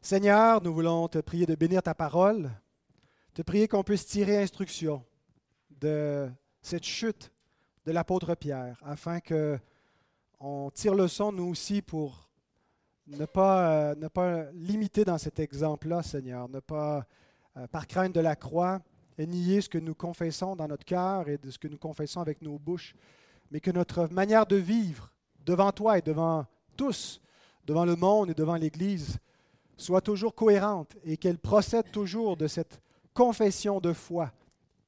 Seigneur, nous voulons te prier de bénir ta parole, te prier qu'on puisse tirer instruction de cette chute de l'apôtre Pierre, afin que on tire le son nous aussi pour ne pas, euh, limiter dans cet exemple-là, Seigneur, ne pas, euh, par crainte de la croix, nier ce que nous confessons dans notre cœur et de ce que nous confessons avec nos bouches, mais que notre manière de vivre devant toi et devant tous, devant le monde et devant l'Église, soit toujours cohérente et qu'elle procède toujours de cette confession de foi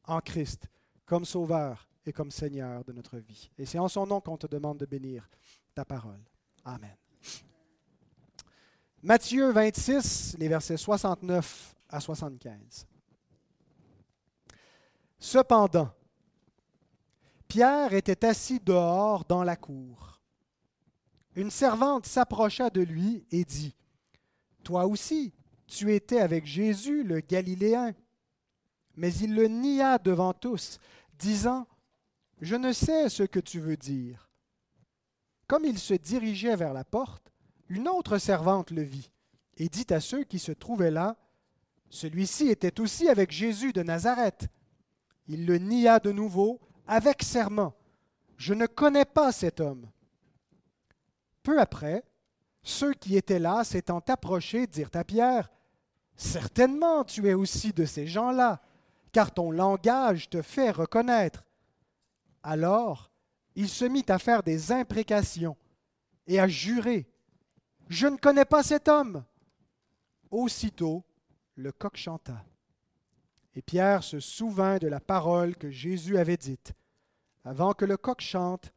en Christ comme Sauveur et comme Seigneur de notre vie. Et c'est en son nom qu'on te demande de bénir ta parole. Amen. Matthieu 26, les versets 69 à 75. Cependant, Pierre était assis dehors dans la cour. Une servante s'approcha de lui et dit, Toi aussi, tu étais avec Jésus le Galiléen. Mais il le nia devant tous, disant, Je ne sais ce que tu veux dire. Comme il se dirigeait vers la porte, une autre servante le vit et dit à ceux qui se trouvaient là, Celui-ci était aussi avec Jésus de Nazareth. Il le nia de nouveau avec serment. Je ne connais pas cet homme. Peu après, ceux qui étaient là, s'étant approchés, dirent à Pierre, Certainement tu es aussi de ces gens-là, car ton langage te fait reconnaître. Alors il se mit à faire des imprécations et à jurer Je ne connais pas cet homme. Aussitôt, le coq chanta. Et Pierre se souvint de la parole que Jésus avait dite Avant que le coq chante,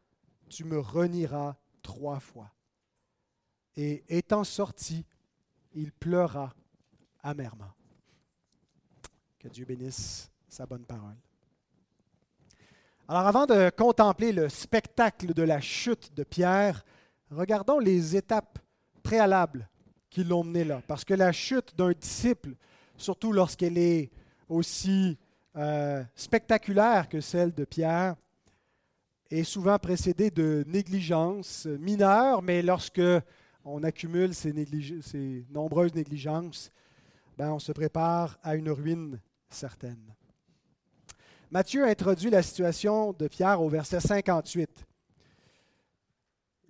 tu me renieras trois fois. Et étant sorti, il pleura amèrement. Que Dieu bénisse sa bonne parole. Alors avant de contempler le spectacle de la chute de Pierre, regardons les étapes préalables qui l'ont mené là. Parce que la chute d'un disciple, surtout lorsqu'elle est aussi euh, spectaculaire que celle de Pierre, est souvent précédée de négligences mineures, mais lorsque on accumule ces, nombreuses négligences, ben on se prépare à une ruine certaine. Matthieu introduit la situation de Pierre au verset 58.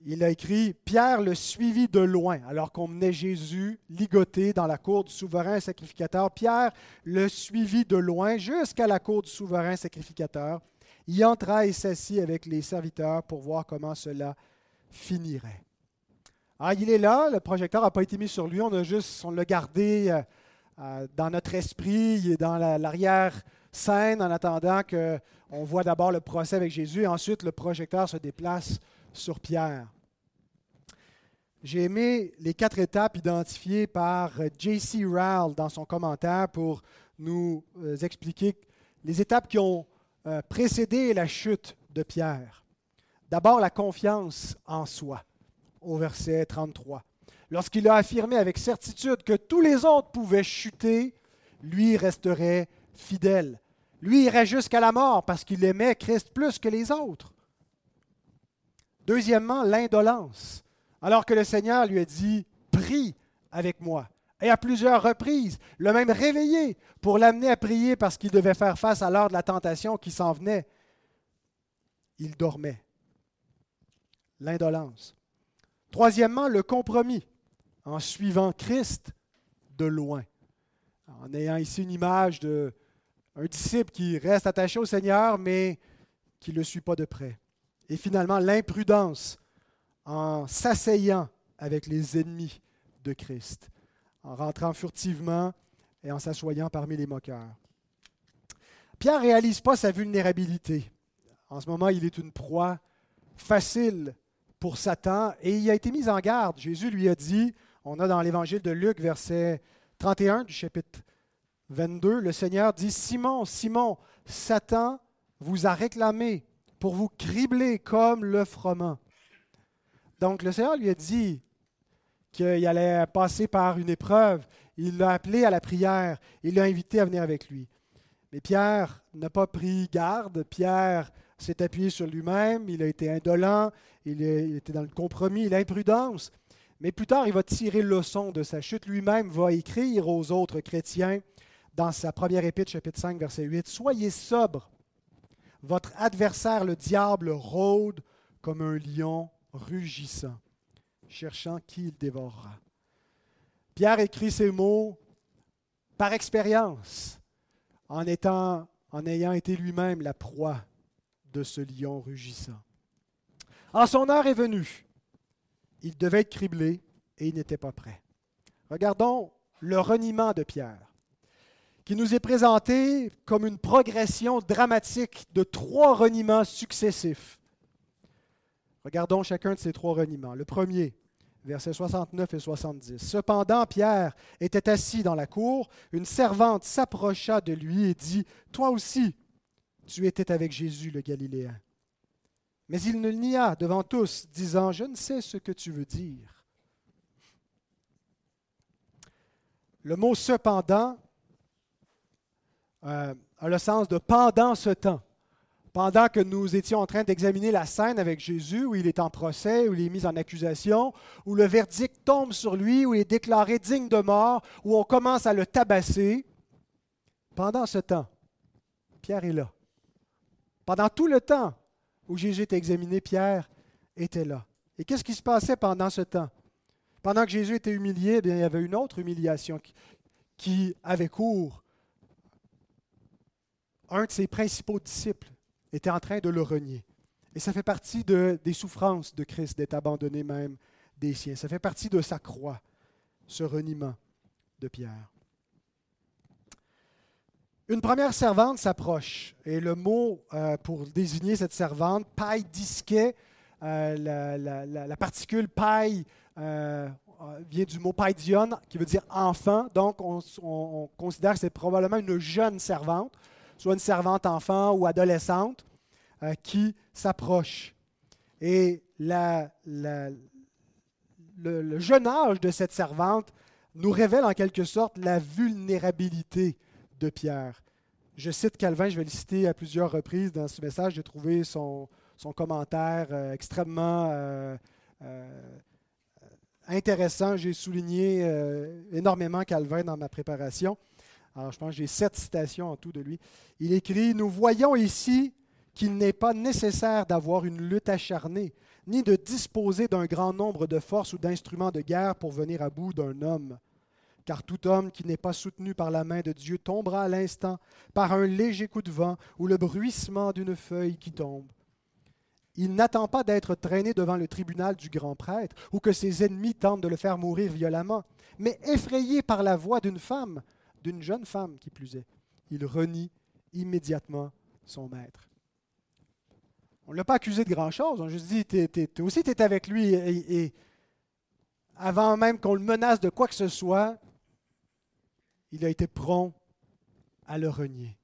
Il a écrit Pierre le suivit de loin, alors qu'on menait Jésus ligoté dans la cour du souverain sacrificateur. Pierre le suivit de loin jusqu'à la cour du souverain sacrificateur. Il entra et s'assit avec les serviteurs pour voir comment cela finirait. Ah, il est là, le projecteur n'a pas été mis sur lui, on a juste, on l'a gardé euh, euh, dans notre esprit, et dans l'arrière scène en attendant qu'on voit d'abord le procès avec Jésus et ensuite le projecteur se déplace sur Pierre. J'ai aimé les quatre étapes identifiées par J.C. Rowell dans son commentaire pour nous euh, expliquer les étapes qui ont euh, précédé la chute de Pierre. D'abord, la confiance en soi, au verset 33. Lorsqu'il a affirmé avec certitude que tous les autres pouvaient chuter, lui resterait fidèle. Lui irait jusqu'à la mort parce qu'il aimait Christ plus que les autres. Deuxièmement, l'indolence. Alors que le Seigneur lui a dit, prie avec moi. Et à plusieurs reprises, le même réveillé pour l'amener à prier parce qu'il devait faire face à l'heure de la tentation qui s'en venait. Il dormait. L'indolence. Troisièmement, le compromis, en suivant Christ de loin. En ayant ici une image de un disciple qui reste attaché au Seigneur, mais qui ne le suit pas de près. Et finalement, l'imprudence en s'asseyant avec les ennemis de Christ, en rentrant furtivement et en s'assoyant parmi les moqueurs. Pierre ne réalise pas sa vulnérabilité. En ce moment, il est une proie facile pour Satan et il a été mis en garde. Jésus lui a dit, on a dans l'évangile de Luc, verset 31 du chapitre 22, le Seigneur dit, Simon, Simon, Satan vous a réclamé pour vous cribler comme le froment. Donc le Seigneur lui a dit qu'il allait passer par une épreuve. Il l'a appelé à la prière. Il l'a invité à venir avec lui. Mais Pierre n'a pas pris garde. Pierre s'est appuyé sur lui-même. Il a été indolent. Il, était dans le compromis, l'imprudence. Mais plus tard, il va tirer leçon de sa chute. Lui-même va écrire aux autres chrétiens dans sa première épître, chapitre 5, verset 8, Soyez sobres. Votre adversaire, le diable, rôde comme un lion rugissant, cherchant qui il dévorera. Pierre écrit ces mots par expérience, en, étant, en ayant été lui-même la proie de ce lion rugissant. En son heure est venue. Il devait être criblé et il n'était pas prêt. Regardons le reniement de Pierre, qui nous est présenté comme une progression dramatique de trois reniements successifs. Regardons chacun de ces trois reniements. Le premier, versets 69 et 70. Cependant, Pierre était assis dans la cour. Une servante s'approcha de lui et dit, Toi aussi, tu étais avec Jésus le Galiléen. Mais il ne nia devant tous, disant, Je ne sais ce que tu veux dire. Le mot cependant euh, a le sens de pendant ce temps pendant que nous étions en train d'examiner la scène avec Jésus, où il est en procès, où il est mis en accusation, où le verdict tombe sur lui, où il est déclaré digne de mort, où on commence à le tabasser, pendant ce temps, Pierre est là. Pendant tout le temps où Jésus était examiné, Pierre était là. Et qu'est-ce qui se passait pendant ce temps? Pendant que Jésus était humilié, eh il y avait une autre humiliation qui, avait cours. Un de ses principaux disciples, était en train de le renier. Et ça fait partie de, des souffrances de Christ d'être abandonné même des siens. Ça fait partie de sa croix, ce reniement de Pierre. Une première servante s'approche et le mot euh, pour désigner cette servante, paille disquet, euh, la, particule paille euh, vient du mot paidion qui veut dire enfant. Donc on, on considère que c'est probablement une jeune servante soit une servante enfant ou adolescente, qui s'approche. Et le, jeune âge de cette servante nous révèle en quelque sorte la vulnérabilité Je cite Calvin, je vais le citer à plusieurs reprises dans ce message. J'ai trouvé son, commentaire euh, extrêmement euh, intéressant. J'ai souligné énormément Calvin dans ma préparation. Alors, je pense que j'ai sept citations en tout de lui. Il écrit Nous voyons ici qu'il n'est pas nécessaire d'avoir une lutte acharnée, ni de disposer d'un grand nombre de forces ou d'instruments de guerre pour venir à bout d'un homme. Car tout homme qui n'est pas soutenu par la main de Dieu tombera à l'instant par un léger coup de vent ou le bruissement d'une feuille qui tombe. Il n'attend pas d'être traîné devant le tribunal du grand prêtre ou que ses ennemis tentent de le faire mourir violemment, mais effrayé par la voix d'une femme d'une jeune femme qui plus est. Il renie immédiatement son maître. On ne l'a pas accusé de grand-chose. On juste dit, toi aussi, tu avec lui. Et, avant même qu'on le menace de quoi que ce soit, il a été prompt à le renier.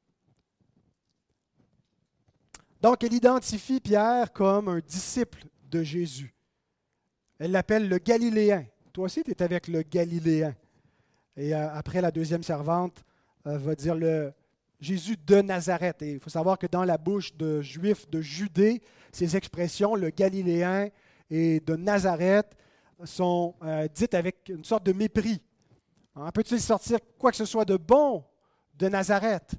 Donc, elle identifie Pierre comme un disciple de Jésus. Elle l'appelle le Galiléen. Toi aussi, tu es avec le Galiléen. Et euh, après, la deuxième servante euh, va dire le Jésus de Nazareth. Et il faut savoir que dans la bouche de Juifs de Judée, ces expressions, le Galiléen et de Nazareth, sont euh, dites avec une sorte de mépris. Hein, peut-il sortir quoi que ce soit de bon de Nazareth?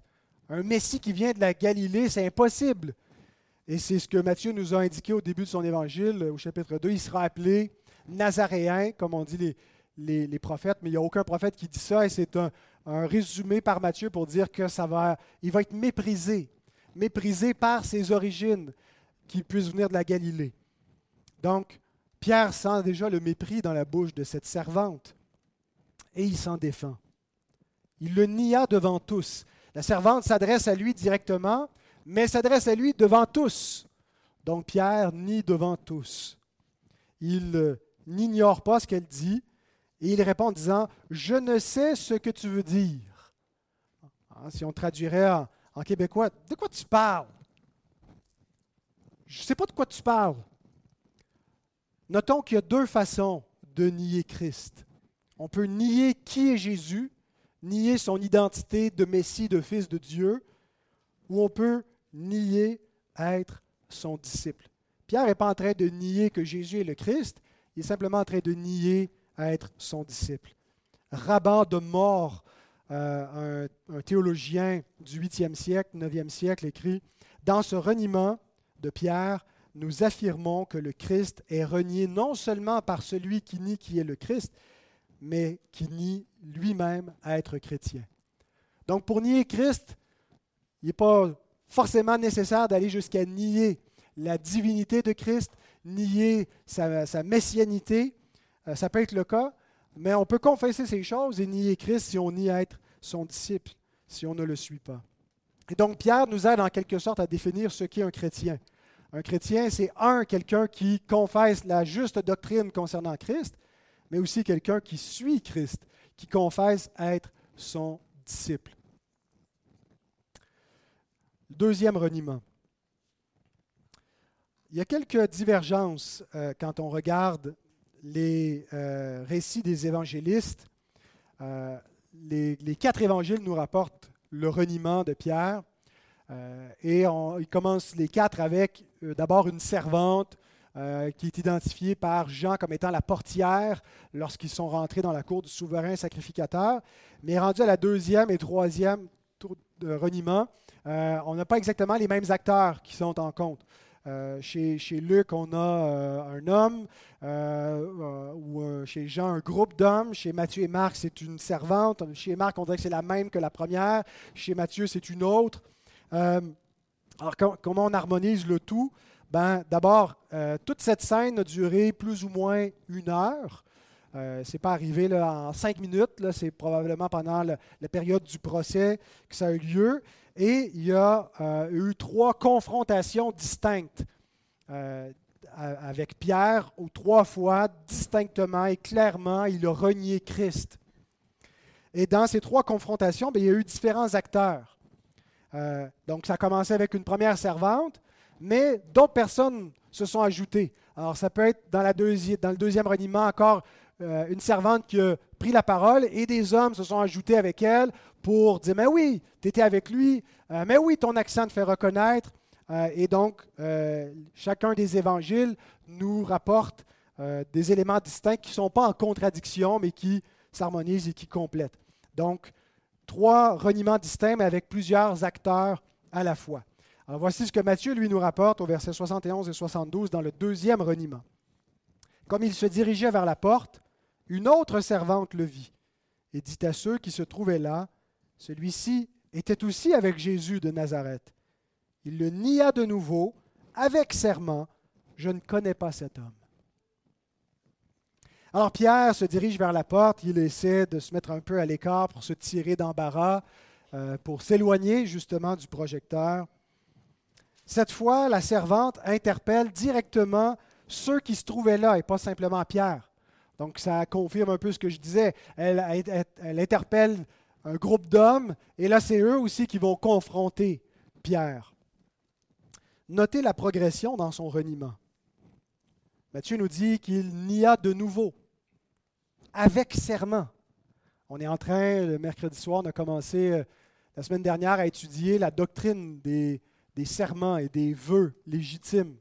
Un Messie qui vient de la Galilée, c'est impossible. Et c'est ce que Matthieu nous a indiqué au début de son évangile, au chapitre 2. Il sera appelé Nazaréen, comme on dit les, prophètes, mais il n'y a aucun prophète qui dit ça, et c'est un, résumé par Matthieu pour dire que ça va, il va être méprisé, méprisé par ses origines, qui puissent venir de la Galilée. Donc, Pierre sent déjà le mépris dans la bouche de cette servante, et il s'en défend. Il le nia devant tous. La servante s'adresse à lui directement, mais s'adresse à lui devant tous. Donc Pierre nie devant tous. Il euh, n'ignore pas ce qu'elle dit, et il répond en disant, Je ne sais ce que tu veux dire. Ah, si on traduirait en, québécois, de quoi tu parles? Je ne sais pas de quoi tu parles. Notons qu'il y a deux façons de nier Christ. On peut nier qui est Jésus, nier son identité de Messie, de Fils de Dieu, ou on peut nier être son disciple. Pierre n'est pas en train de nier que Jésus est le Christ, il est simplement en train de nier être son disciple. Rabat de mort, euh, un, théologien du 8e siècle, 9e siècle, écrit Dans ce reniement de Pierre, nous affirmons que le Christ est renié non seulement par celui qui nie qui est le Christ, mais qui nie lui-même à être chrétien. Donc pour nier Christ, il n'est pas forcément nécessaire d'aller jusqu'à nier la divinité de Christ, nier sa, messianité. Euh, ça peut être le cas, mais on peut confesser ces choses et nier Christ si on nie être son disciple, si on ne le suit pas. Et donc Pierre nous aide en quelque sorte à définir ce qu'est un chrétien. Un chrétien, c'est un, quelqu'un qui confesse la juste doctrine concernant Christ, mais aussi quelqu'un qui suit Christ, qui confesse être son disciple. Deuxième reniement. Il y a quelques divergences euh, quand on regarde les euh, récits des évangélistes. Euh, les, quatre évangiles nous rapportent le reniement de Pierre. et on, ils commencent les quatre avec d'abord une servante qui est identifiée par Jean comme étant la portière lorsqu'ils sont rentrés dans la cour du souverain sacrificateur. Mais rendu à la deuxième et troisième tour de reniement, on n'a pas exactement les mêmes acteurs qui sont en compte. Euh, chez, Luc, on a euh, un homme, euh, ou chez Jean, un groupe d'hommes. Chez Matthieu et Marc, c'est une servante. Chez Marc, on dirait que c'est la même que la première. Chez Matthieu, c'est une autre. alors, comment on harmonise le tout? Ben, D'abord, toute cette scène a duré plus ou moins une heure. Euh, ce n'est pas arrivé là, en cinq minutes, c'est probablement pendant la période du procès que ça a eu lieu. Et il y a euh, eu trois confrontations distinctes euh, avec Pierre, où trois fois, distinctement et clairement, il a renié Christ. Et dans ces trois confrontations, ben, il y a eu différents acteurs. Euh, donc ça a commencé avec une première servante, mais d'autres personnes se sont ajoutées. Alors ça peut être dans, la le deuxième reniement encore euh, une servante qui a pris la parole et des hommes se sont ajoutés avec elle pour dire Mais oui, tu étais avec lui, euh, mais oui, ton accent te fait reconnaître. Euh, et donc, chacun des évangiles nous rapporte des éléments distincts qui ne sont pas en contradiction, mais qui s'harmonisent et qui complètent. Donc, trois reniements distincts, mais avec plusieurs acteurs à la fois. Voici ce que Matthieu, lui, nous rapporte au verset 71 et 72 dans le deuxième reniement. Comme il se dirigeait vers la porte, une autre servante le vit et dit à ceux qui se trouvaient là, Celui-ci était aussi avec Jésus de Nazareth. Il le nia de nouveau, avec serment, Je ne connais pas cet homme. Alors Pierre se dirige vers la porte, il essaie de se mettre un peu à l'écart pour se tirer d'embarras, euh, pour s'éloigner justement du projecteur. Cette fois, la servante interpelle directement ceux qui se trouvaient là et pas simplement Pierre. Donc, ça confirme un peu ce que je disais. Elle, interpelle un groupe d'hommes, et là, c'est eux aussi qui vont confronter Pierre. Notez la progression dans son reniement. Matthieu nous dit qu'il n'y a de nouveau, avec serment. On est en train, le mercredi soir, on a commencé euh, la semaine dernière à étudier la doctrine des, des serments et des vœux légitimes.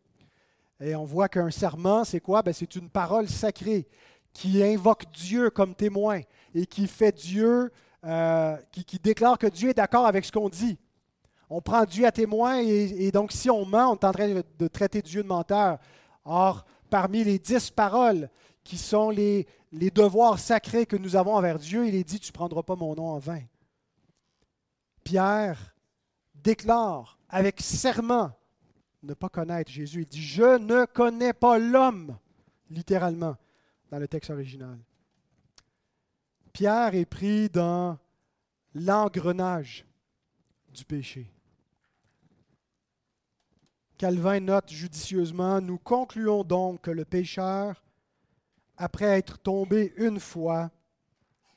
Et on voit qu'un serment, c'est quoi? Ben, c'est une parole sacrée qui invoque Dieu comme témoin et qui fait Dieu, euh, qui, déclare que Dieu est d'accord avec ce qu'on dit. On prend Dieu à témoin et, donc si on ment, on est en train de, traiter Dieu de menteur. Or, parmi les dix paroles qui sont les, les devoirs sacrés que nous avons envers Dieu, il est dit, tu ne prendras pas mon nom en vain. Pierre déclare avec serment ne pas connaître Jésus. Il dit, je ne connais pas l'homme, littéralement dans le texte original. Pierre est pris dans l'engrenage du péché. Calvin note judicieusement, nous concluons donc que le pécheur, après être tombé une fois,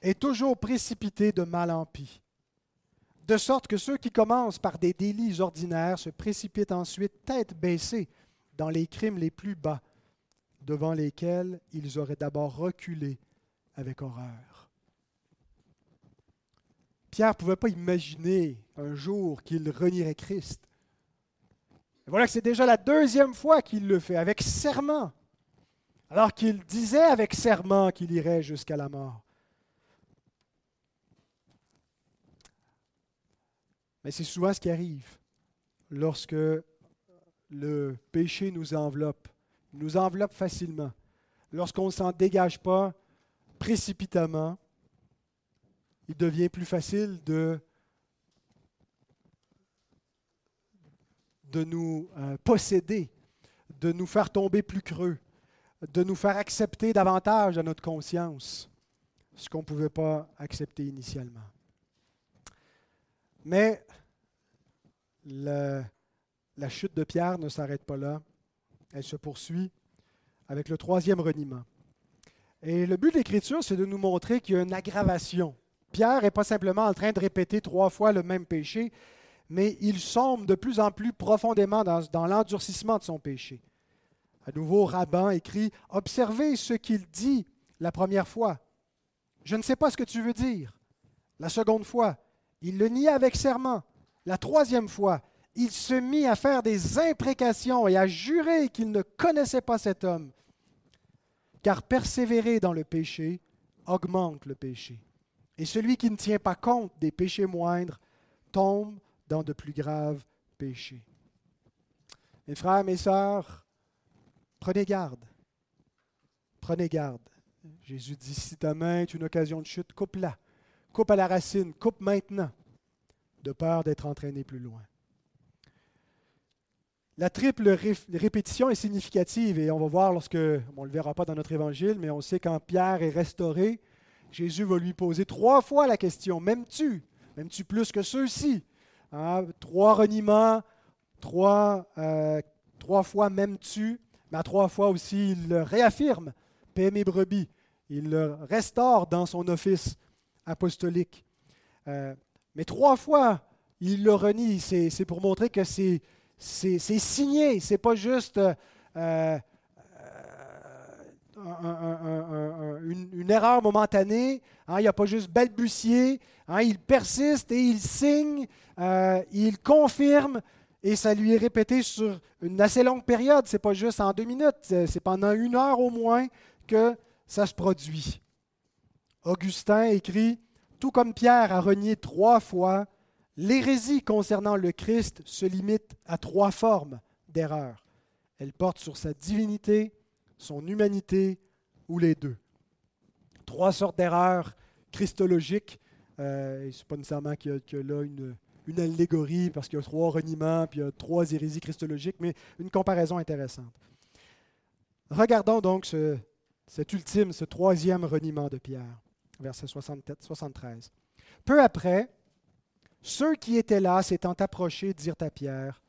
est toujours précipité de mal en pis, de sorte que ceux qui commencent par des délits ordinaires se précipitent ensuite tête baissée dans les crimes les plus bas, devant lesquels ils auraient d'abord reculé avec horreur. Pierre ne pouvait pas imaginer un jour qu'il renierait Christ. voilà que c'est déjà la deuxième fois qu'il le fait, avec serment. alors qu'il disait avec serment qu'il irait jusqu'à la mort. Mais c'est souvent ce qui arrive lorsque le péché nous enveloppe, nous enveloppe facilement. Lorsqu'on ne s'en dégage pas précipitamment, il devient plus facile de, de nous euh, posséder, de nous faire tomber plus creux, de nous faire accepter davantage à notre conscience ce qu'on ne pouvait pas accepter initialement. Mais la chute de Pierre ne s'arrête pas là. Elle se poursuit avec le troisième reniement. Et le but de l'Écriture, c'est de nous montrer qu'il y a une aggravation. Pierre n'est pas simplement en train de répéter trois fois le même péché, mais il sombre de plus en plus profondément dans, dans l'endurcissement de son péché. À nouveau, Rabbin écrit Observez ce qu'il dit la première fois. Je ne sais pas ce que tu veux dire. La seconde fois, il le nie avec serment. La troisième fois, il se mit à faire des imprécations et à jurer qu'il ne connaissait pas cet homme. Car persévérer dans le péché augmente le péché. Et celui qui ne tient pas compte des péchés moindres tombe dans de plus graves péchés. Mes frères, mes sœurs, prenez garde. Prenez garde. Jésus dit, si ta main est une occasion de chute, coupe-la. Coupe à la racine, coupe maintenant, de peur d'être entraîné plus loin. La triple répétition est significative et on va voir lorsque, on ne le verra pas dans notre évangile, mais on sait quand Pierre est restauré, Jésus va lui poser trois fois la question, m'aimes-tu? M'aimes-tu plus que ceux-ci? Hein, Trois reniements, trois, euh, trois fois m'aimes-tu, mais à trois fois aussi il réaffirme, paie mes brebis. Il le restaure dans son office apostolique. Euh, mais trois fois, il le renie. C'est pour montrer que c'est signé. C'est pas juste euh, une, erreur momentanée. Hein, il n'y a pas juste balbutié. Hein, il persiste et il signe, euh, il confirme, et ça lui est répété sur une assez longue période. Ce n'est pas juste en deux minutes, c'est pendant une heure au moins que ça se produit. Augustin écrit, Tout comme Pierre a renié trois fois, l'hérésie concernant le Christ se limite à trois formes d'erreur. Elle porte sur sa divinité, son humanité ou les deux. Trois sortes d'erreurs christologiques. Euh, Ce n'est pas nécessairement qu'il y, a là une, allégorie parce qu'il y a trois reniements, puis il y a trois hérésies christologiques, mais une comparaison intéressante. Regardons donc ce, cet ultime, ce troisième reniement de Pierre, verset 73. Peu après, ceux qui étaient là, s'étant approchés, dirent à Pierre,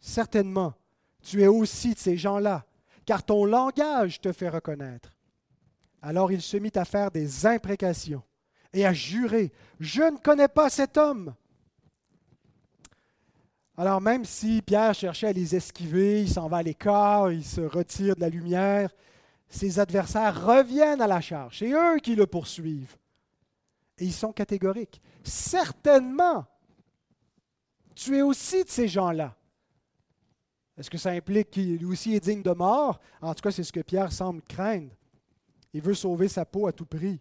Certainement, tu es aussi de ces gens-là, car ton langage te fait reconnaître. Alors il se mit à faire des imprécations et à jurer, Je ne connais pas cet homme. Alors même si Pierre cherchait à les esquiver, il s'en va à l'écart, il se retire de la lumière, ses adversaires reviennent à la charge. C'est eux qui le poursuivent. Et ils sont catégoriques. Certainement, tu es aussi de ces gens-là. Est-ce que ça implique qu'il aussi est digne de mort? En tout cas, c'est ce que Pierre semble craindre. Il veut sauver sa peau à tout prix.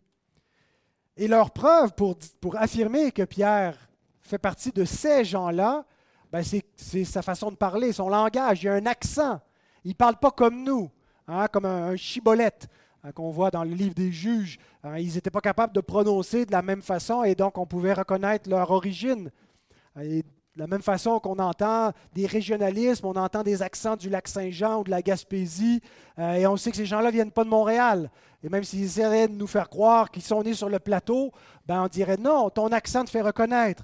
Et leur preuve pour, pour affirmer que Pierre fait partie de ces gens-là, ben c'est sa façon de parler, son langage. Il a un accent. Il ne parle pas comme nous, hein, comme un, un chibolette hein, qu'on voit dans le livre des juges. Hein. ils n'étaient pas capables de prononcer de la même façon et donc on pouvait reconnaître leur origine. Et de la même façon qu'on entend des régionalismes, on entend des accents du lac Saint-Jean ou de la Gaspésie, euh, et on sait que ces gens-là ne viennent pas de Montréal. Et même s'ils essaieraient de nous faire croire qu'ils sont nés sur le plateau, ben on dirait non, ton accent te fait reconnaître.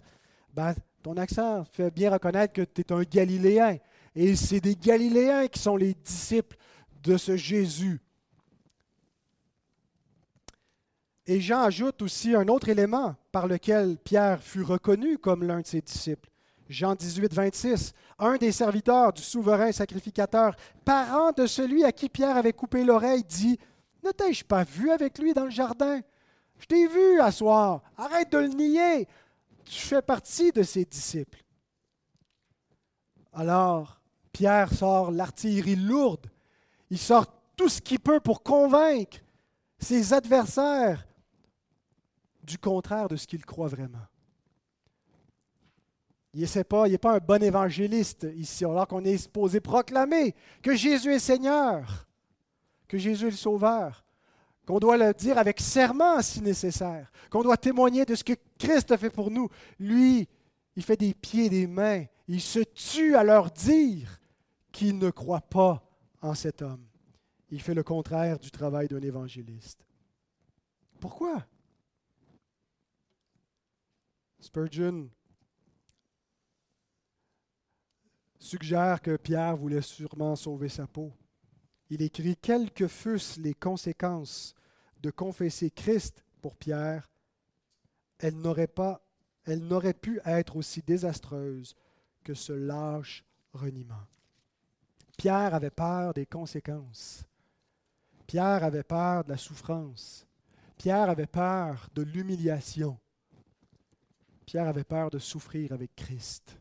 Ben, ton accent fait bien reconnaître que tu es un Galiléen. Et c'est des Galiléens qui sont les disciples de ce Jésus. Et Jean ajoute aussi un autre élément par lequel Pierre fut reconnu comme l'un de ses disciples. Jean 18, 26, un des serviteurs du souverain sacrificateur, parent de celui à qui Pierre avait coupé l'oreille, dit Ne t'ai-je pas vu avec lui dans le jardin? Je t'ai vu à soir. Arrête de le nier. Tu fais partie de ses disciples. Alors, Pierre sort l'artillerie lourde. Il sort tout ce qu'il peut pour convaincre ses adversaires du contraire de ce qu'il croit vraiment. Il n'est pas, pas un bon évangéliste ici, alors qu'on est supposé proclamer que Jésus est Seigneur, que Jésus est le Sauveur, qu'on doit le dire avec serment si nécessaire, qu'on doit témoigner de ce que Christ a fait pour nous. Lui, il fait des pieds et des mains, il se tue à leur dire qu'il ne croit pas en cet homme. Il fait le contraire du travail d'un évangéliste. Pourquoi? Spurgeon suggère que Pierre voulait sûrement sauver sa peau. Il écrit Quelles que fussent les conséquences de confesser Christ pour Pierre, elles n'auraient pas elle n'aurait pu être aussi désastreuse que ce lâche reniement. Pierre avait peur des conséquences. Pierre avait peur de la souffrance. Pierre avait peur de l'humiliation. Pierre avait peur de souffrir avec Christ.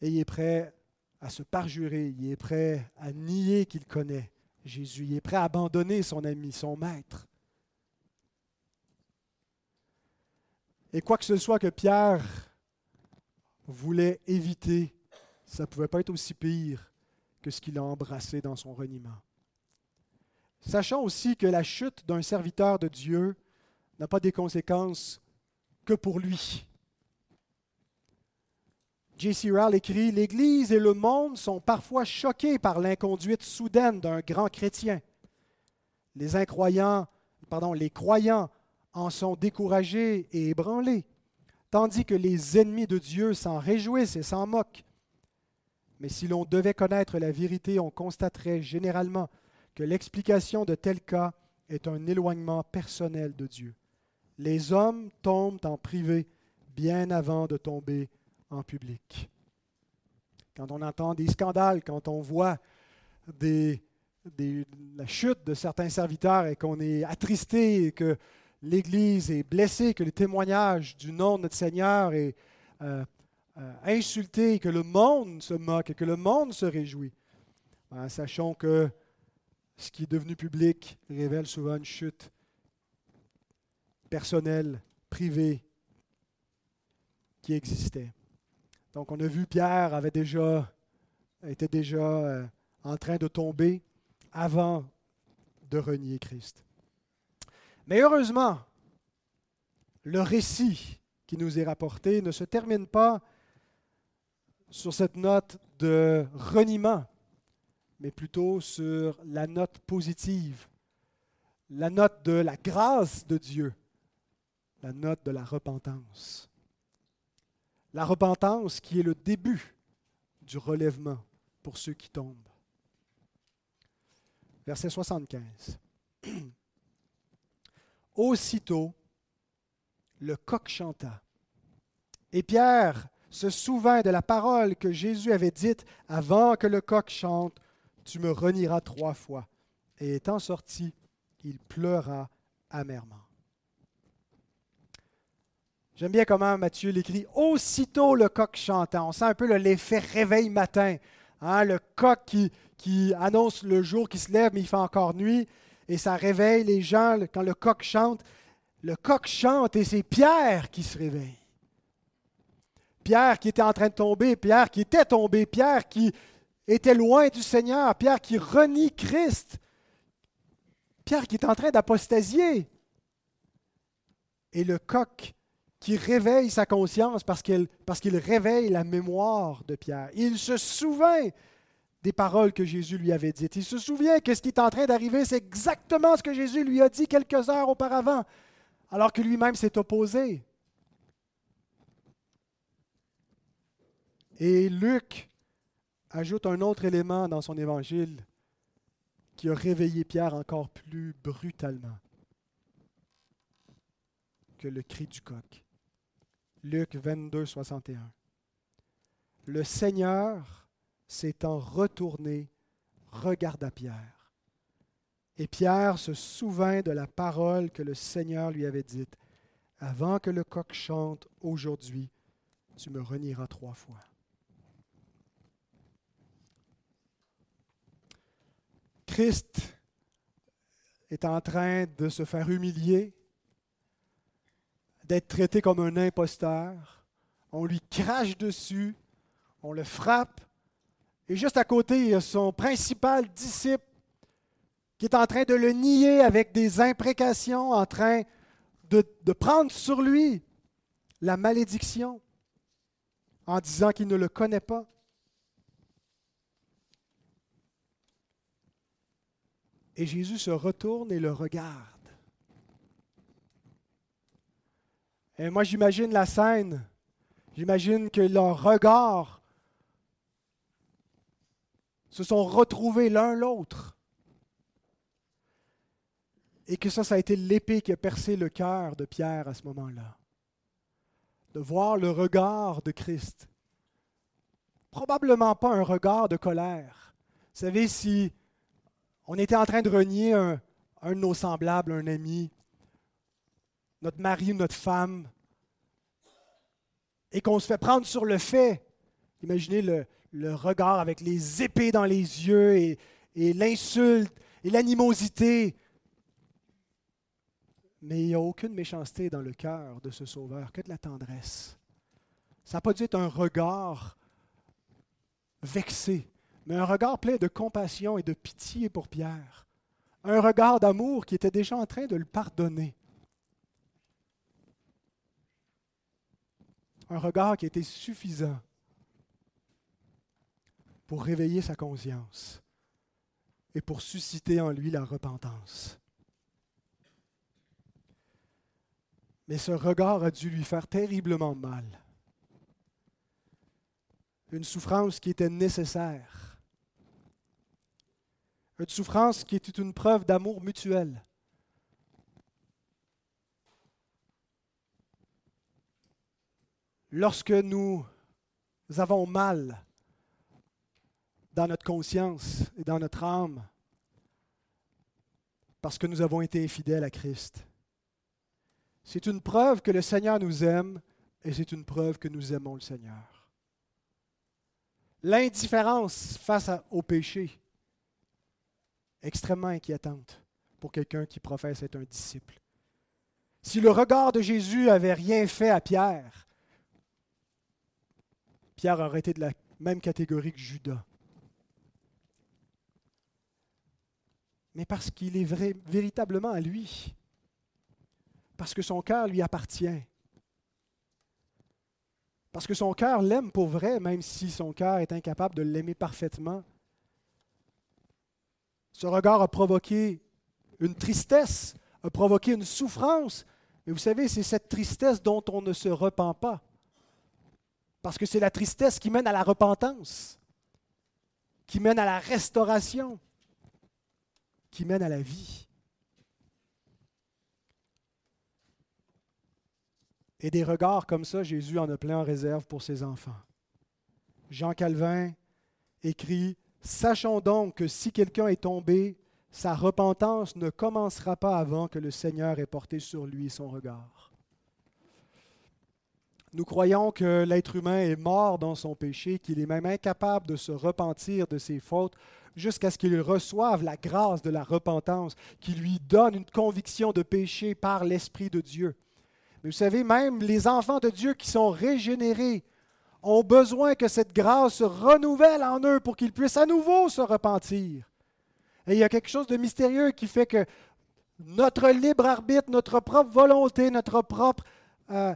Et il est prêt à se parjurer, il est prêt à nier qu'il connaît Jésus, il est prêt à abandonner son ami, son maître. Et quoi que ce soit que Pierre voulait éviter, ça ne pouvait pas être aussi pire que ce qu'il a embrassé dans son reniement. Sachant aussi que la chute d'un serviteur de Dieu n'a pas des conséquences que pour lui. J.C. Rall écrit L'Église et le monde sont parfois choqués par l'inconduite soudaine d'un grand chrétien. Les incroyants, pardon, les croyants en sont découragés et ébranlés, tandis que les ennemis de Dieu s'en réjouissent et s'en moquent. Mais si l'on devait connaître la vérité, on constaterait généralement que l'explication de tel cas est un éloignement personnel de Dieu. Les hommes tombent en privé bien avant de tomber en public. Quand on entend des scandales, quand on voit des, la chute de certains serviteurs et qu'on est attristé et que l'Église est blessée, que le témoignage du nom de notre Seigneur est euh, euh, insulté, que le monde se moque et que le monde se réjouit. Ben, sachons que ce qui est devenu public révèle souvent une chute personnelle, privée, qui existait. Donc on a vu Pierre avait déjà, était déjà euh, en train de tomber avant de renier Christ. Mais heureusement, le récit qui nous est rapporté ne se termine pas sur cette note de reniement, mais plutôt sur la note positive, la note de la grâce de Dieu, la note de la repentance. La repentance qui est le début du relèvement pour ceux qui tombent. Verset 75. Aussitôt, le coq chanta. Et Pierre se souvint de la parole que Jésus avait dite avant que le coq chante, Tu me renieras trois fois. Et étant sorti, il pleura amèrement. J'aime bien comment Matthieu l'écrit. Aussitôt le coq chanta. On sent un peu l'effet réveil matin. Hein, le coq qui, qui annonce le jour qui se lève, mais il fait encore nuit et ça réveille les gens quand le coq chante. Le coq chante et c'est Pierre qui se réveille. Pierre qui était en train de tomber, Pierre qui était tombé, Pierre qui était loin du Seigneur, Pierre qui renie Christ, Pierre qui est en train d'apostasier. Et le coq qui réveille sa conscience parce qu'il, réveille la mémoire de Pierre. Il se souvint des paroles que Jésus lui avait dites. Il se souvient que ce qui est en train d'arriver, c'est exactement ce que Jésus lui a dit quelques heures auparavant, alors que lui-même s'est opposé. Et Luc ajoute un autre élément dans son évangile qui a réveillé Pierre encore plus brutalement que le cri du coq. Luc 22, 61. Le Seigneur s'étant retourné, regarda Pierre. Et Pierre se souvint de la parole que le Seigneur lui avait dite. Avant que le coq chante aujourd'hui, tu me renieras trois fois. Christ est en train de se faire humilier, d'être traité comme un imposteur. On lui crache dessus, on le frappe, et juste à côté, il y a son principal disciple qui est en train de le nier avec des imprécations, en train de, de prendre sur lui la malédiction en disant qu'il ne le connaît pas. Et Jésus se retourne et le regarde. Et moi, j'imagine la scène. J'imagine que leur regard se sont retrouvés l'un l'autre. Et que ça, ça a été l'épée qui a percé le cœur de Pierre à ce moment-là. De voir le regard de Christ. Probablement pas un regard de colère. Vous savez, si on était en train de renier un, de nos semblables, un ami, notre mari ou notre femme, et qu'on se fait prendre sur le fait. Imaginez le, regard avec les épées dans les yeux et, et l'insulte et l'animosité. Mais il n'y a aucune méchanceté dans le cœur de ce sauveur, que de la tendresse. Ça n'a pas dû être un regard vexé, mais un regard plein de compassion et de pitié pour Pierre. Un regard d'amour qui était déjà en train de le pardonner. Un regard qui était suffisant pour réveiller sa conscience et pour susciter en lui la repentance. Mais ce regard a dû lui faire terriblement mal. Une souffrance qui était nécessaire une souffrance qui est une preuve d'amour mutuel. Lorsque nous avons mal dans notre conscience et dans notre âme, parce que nous avons été infidèles à Christ, c'est une preuve que le Seigneur nous aime et c'est une preuve que nous aimons le Seigneur. L'indifférence face au péché extrêmement inquiétante pour quelqu'un qui professe être un disciple. Si le regard de Jésus avait rien fait à Pierre, Pierre aurait été de la même catégorie que Judas. Mais parce qu'il est vrai, véritablement à lui, parce que son cœur lui appartient, parce que son cœur l'aime pour vrai, même si son cœur est incapable de l'aimer parfaitement, ce regard a provoqué une tristesse, a provoqué une souffrance. Mais vous savez, c'est cette tristesse dont on ne se repent pas. Parce que c'est la tristesse qui mène à la repentance, qui mène à la restauration, qui mène à la vie. Et des regards comme ça, Jésus en a plein en réserve pour ses enfants. Jean Calvin écrit Sachons donc que si quelqu'un est tombé, sa repentance ne commencera pas avant que le Seigneur ait porté sur lui son regard. Nous croyons que l'être humain est mort dans son péché, qu'il est même incapable de se repentir de ses fautes jusqu'à ce qu'il reçoive la grâce de la repentance, qui lui donne une conviction de péché par l'Esprit de Dieu. Mais vous savez, même les enfants de Dieu qui sont régénérés, ont besoin que cette grâce se renouvelle en eux pour qu'ils puissent à nouveau se repentir. Et il y a quelque chose de mystérieux qui fait que notre libre arbitre, notre propre volonté, notre propre euh,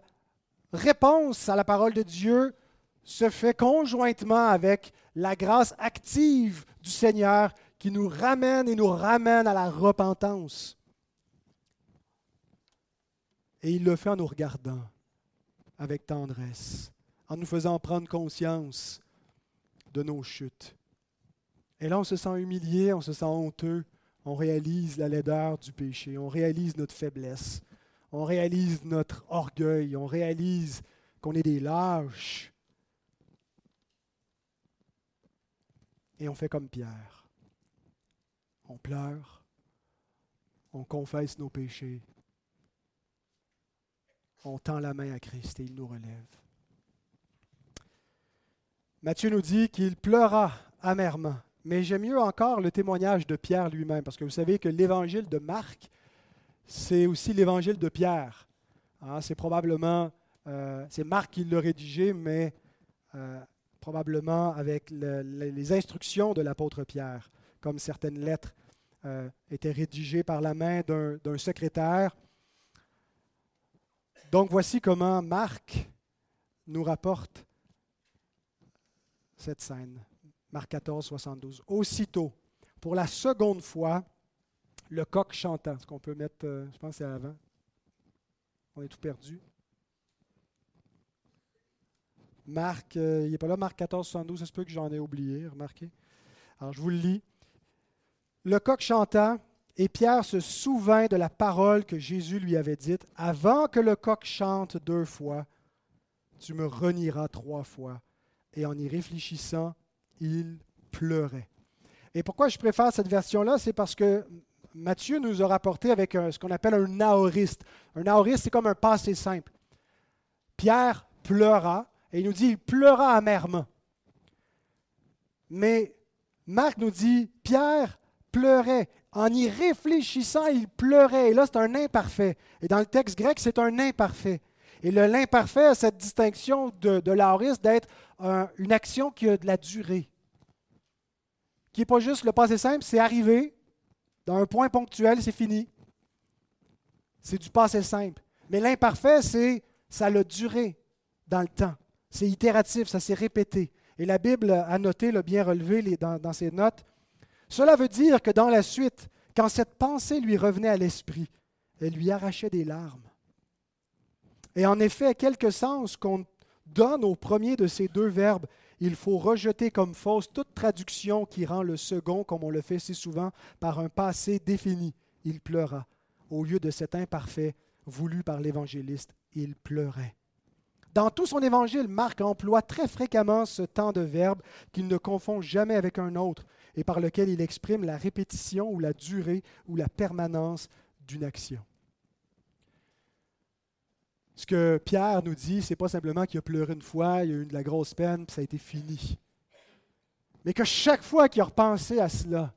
réponse à la parole de Dieu se fait conjointement avec la grâce active du Seigneur qui nous ramène et nous ramène à la repentance. Et il le fait en nous regardant avec tendresse en nous faisant prendre conscience de nos chutes. Et là, on se sent humilié, on se sent honteux, on réalise la laideur du péché, on réalise notre faiblesse, on réalise notre orgueil, on réalise qu'on est des lâches. Et on fait comme Pierre. On pleure, on confesse nos péchés, on tend la main à Christ et il nous relève. Matthieu nous dit qu'il pleura amèrement, Mais j'aime mieux encore le témoignage de Pierre lui-même, parce que vous savez que l'évangile de Marc, c'est aussi l'évangile de Pierre. Hein, c'est probablement, euh, c'est Marc qui l'a rédigé, mais euh, probablement avec les instructions de l'apôtre Pierre, comme certaines lettres euh, étaient rédigées par la main d'un secrétaire. Donc voici comment Marc nous rapporte cette scène. Marc 14, 72. Aussitôt, pour la seconde fois, le coq chantant. Est-ce qu'on peut mettre, euh, je pense c'est avant. On est tout perdu. Marc, euh, il n'est pas là, Marc 14, 72, ça se peut que j'en ai oublié, remarquez. Alors, je vous le lis. Le coq chanta, et Pierre se souvint de la parole que Jésus lui avait dite Avant que le coq chante deux fois, tu me renieras trois fois. Et en y réfléchissant, il pleurait. Et pourquoi je préfère cette version-là? C'est parce que Matthieu nous a rapporté avec ce qu'on appelle un naoriste. Un naoriste, c'est comme un passé simple. Pierre pleura, et il nous dit, il pleura amèrement. Mais Marc nous dit, Pierre pleurait. En y réfléchissant, il pleurait. Et là, c'est un imparfait. Et dans le texte grec, c'est un imparfait. Et l'imparfait a cette distinction de, de d'être une action qui a de la durée. Qui n'est pas juste le passé simple, c'est arrivé, dans un point ponctuel, c'est fini. C'est du passé simple. Mais l'imparfait, c'est ça a duré dans le temps. C'est itératif, ça s'est répété. Et la Bible a noté, l'a bien relevé dans, ses notes. Cela veut dire que dans la suite, quand cette pensée lui revenait à l'esprit, elle lui arrachait des larmes. Et en effet, quelque sens qu'on donne au premier de ces deux verbes, il faut rejeter comme fausse toute traduction qui rend le second, comme on le fait si souvent, par un passé défini. Il pleura. Au lieu de cet imparfait voulu par l'évangéliste, il pleurait. Dans tout son évangile, Marc emploie très fréquemment ce temps de verbe qu'il ne confond jamais avec un autre et par lequel il exprime la répétition ou la durée ou la permanence d'une action. Ce que Pierre nous dit, c'est pas simplement qu'il a pleuré une fois, il a eu de la grosse peine, puis ça a été fini. Mais que chaque fois qu'il a repensé à cela,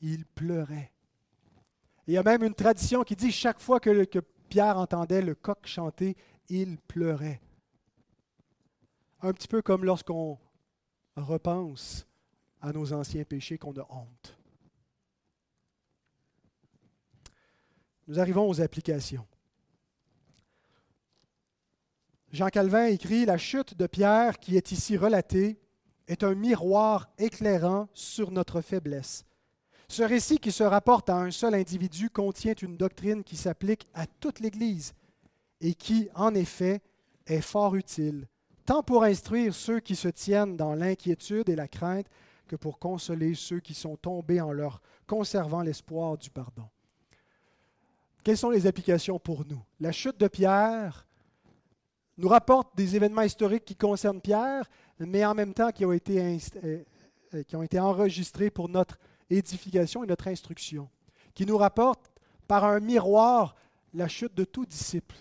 il pleurait. il y a même une tradition qui dit chaque fois que, que Pierre entendait le coq chanter, il pleurait. Un petit peu comme lorsqu'on repense à nos anciens péchés qu'on a honte. Nous arrivons aux applications. Jean Calvin écrit La chute de Pierre, qui est ici relatée, est un miroir éclairant sur notre faiblesse. Ce récit qui se rapporte à un seul individu contient une doctrine qui s'applique à toute l'Église et qui, en effet, est fort utile, tant pour instruire ceux qui se tiennent dans l'inquiétude et la crainte que pour consoler ceux qui sont tombés en leur conservant l'espoir du pardon. Quelles sont les applications pour nous? La chute de Pierre nous rapporte des événements historiques qui concernent Pierre, mais en même temps qui ont été, euh, euh, qui ont été enregistrés pour notre édification et notre instruction, qui nous rapporte par un miroir la chute de tout disciple,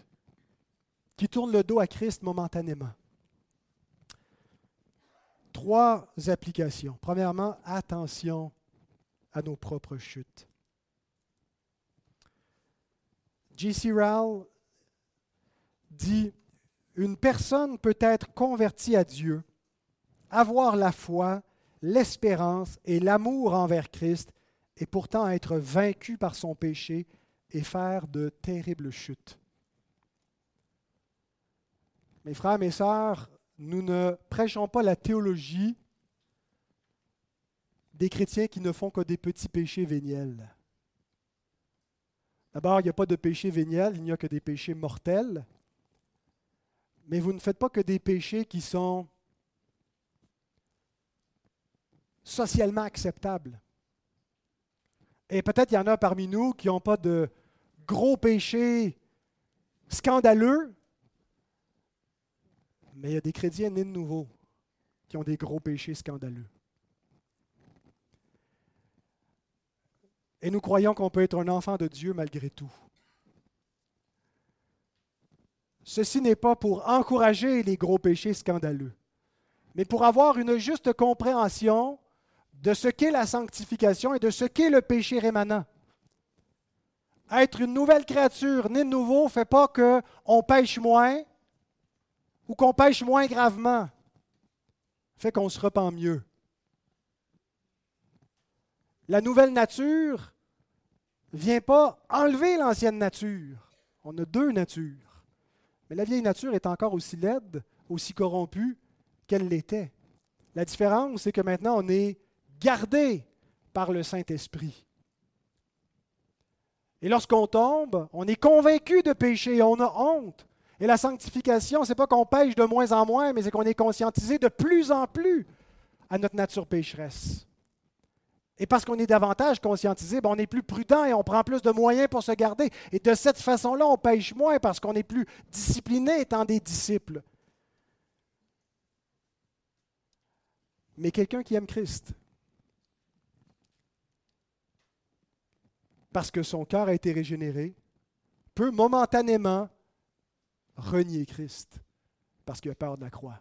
qui tourne le dos à Christ momentanément. Trois applications. Premièrement, attention à nos propres chutes. J.C. Rowell dit une personne peut être convertie à Dieu, avoir la foi, l'espérance et l'amour envers Christ, et pourtant être vaincue par son péché et faire de terribles chutes. Mes frères, mes sœurs, nous ne prêchons pas la théologie des chrétiens qui ne font que des petits péchés véniels. D'abord, il n'y a pas de péché véniel, il n'y a que des péchés mortels mais vous ne faites pas que des péchés qui sont socialement acceptables. Et peut-être il y en a parmi nous qui n'ont pas de gros péchés scandaleux, mais il y a des chrétiens nés de nouveau qui ont des gros péchés scandaleux. Et nous croyons qu'on peut être un enfant de Dieu malgré tout. Ceci n'est pas pour encourager les gros péchés scandaleux, mais pour avoir une juste compréhension de ce qu'est la sanctification et de ce qu'est le péché rémanent. Être une nouvelle créature, né de nouveau, ne fait pas qu'on pêche moins ou qu'on pêche moins gravement. Fait qu'on se repent mieux. La nouvelle nature ne vient pas enlever l'ancienne nature. On a deux natures. Mais la vieille nature est encore aussi laide, aussi corrompue qu'elle l'était. La différence, c'est que maintenant, on est gardé par le Saint-Esprit. Et lorsqu'on tombe, on est convaincu de péché, on a honte. Et la sanctification, ce n'est pas qu'on pêche de moins en moins, mais c'est qu'on est conscientisé de plus en plus à notre nature pécheresse. Et parce qu'on est davantage conscientisé, ben, on est plus prudent et on prend plus de moyens pour se garder. Et de cette façon-là, on pêche moins parce qu'on est plus discipliné étant des disciples. Mais quelqu'un qui aime Christ, parce que son cœur a été régénéré, peut momentanément renier Christ parce qu'il a peur de la croix.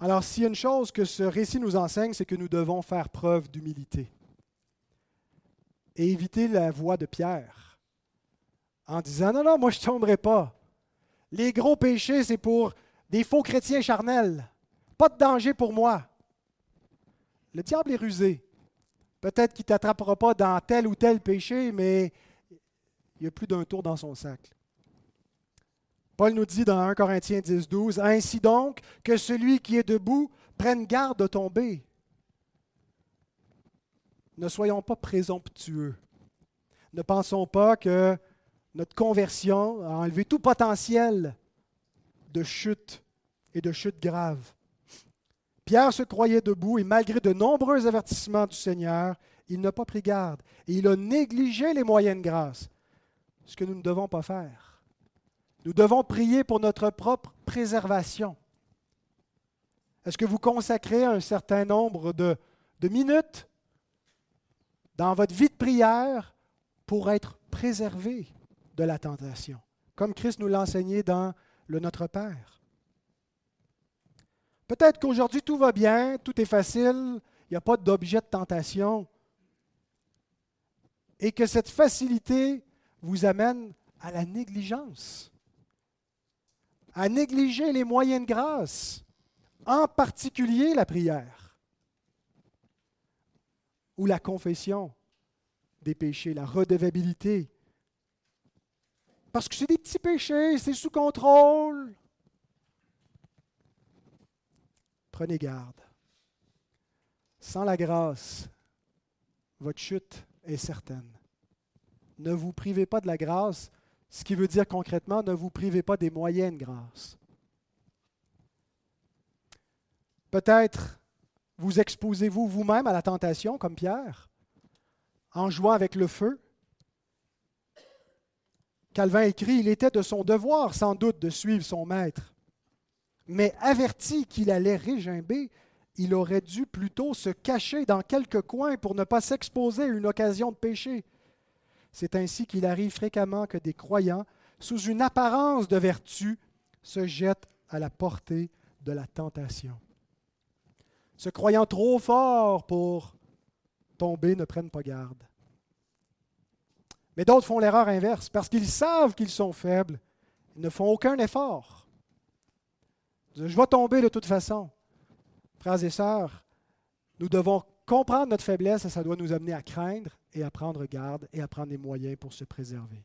Alors, s'il y a une chose que ce récit nous enseigne, c'est que nous devons faire preuve d'humilité et éviter la voie de Pierre en disant Non, non, moi je ne tomberai pas. Les gros péchés, c'est pour des faux chrétiens charnels. Pas de danger pour moi. Le diable est rusé. Peut-être qu'il ne t'attrapera pas dans tel ou tel péché, mais il y a plus d'un tour dans son sac. Paul nous dit dans 1 Corinthiens 10, 12, Ainsi donc, que celui qui est debout prenne garde de tomber. Ne soyons pas présomptueux. Ne pensons pas que notre conversion a enlevé tout potentiel de chute et de chute grave. Pierre se croyait debout et malgré de nombreux avertissements du Seigneur, il n'a pas pris garde et il a négligé les moyens de grâce, ce que nous ne devons pas faire. Nous devons prier pour notre propre préservation. Est-ce que vous consacrez un certain nombre de, minutes dans votre vie de prière pour être préservé de la tentation, comme Christ nous l'a enseigné dans le Notre Père? Peut-être qu'aujourd'hui tout va bien, tout est facile, il n'y a pas d'objet de tentation. Et que cette facilité vous amène à la négligence, à négliger les moyens de grâce, en particulier la prière ou la confession des péchés, la redevabilité. Parce que c'est des petits péchés, c'est sous contrôle. Prenez garde. Sans la grâce, votre chute est certaine. Ne vous privez pas de la grâce, ce qui veut dire concrètement, ne vous privez pas des moyens de grâce. Peut-être vous exposez-vous vous-même à la tentation, comme Pierre, en jouant avec le feu. Calvin écrit, il était de son devoir sans doute de suivre son maître mais averti qu'il allait régimber, il aurait dû plutôt se cacher dans quelques coins pour ne pas s'exposer à une occasion de péché. C'est ainsi qu'il arrive fréquemment que des croyants, sous une apparence de vertu, se jettent à la portée de la tentation. Se croyant trop fort pour tomber, ne prennent pas garde. Mais d'autres font l'erreur inverse, parce qu'ils savent qu'ils sont faibles, ils ne font aucun effort. Je vais tomber de toute façon. Frères et sœurs, nous devons comprendre notre faiblesse et ça doit nous amener à craindre et à prendre garde et à prendre des moyens pour se préserver.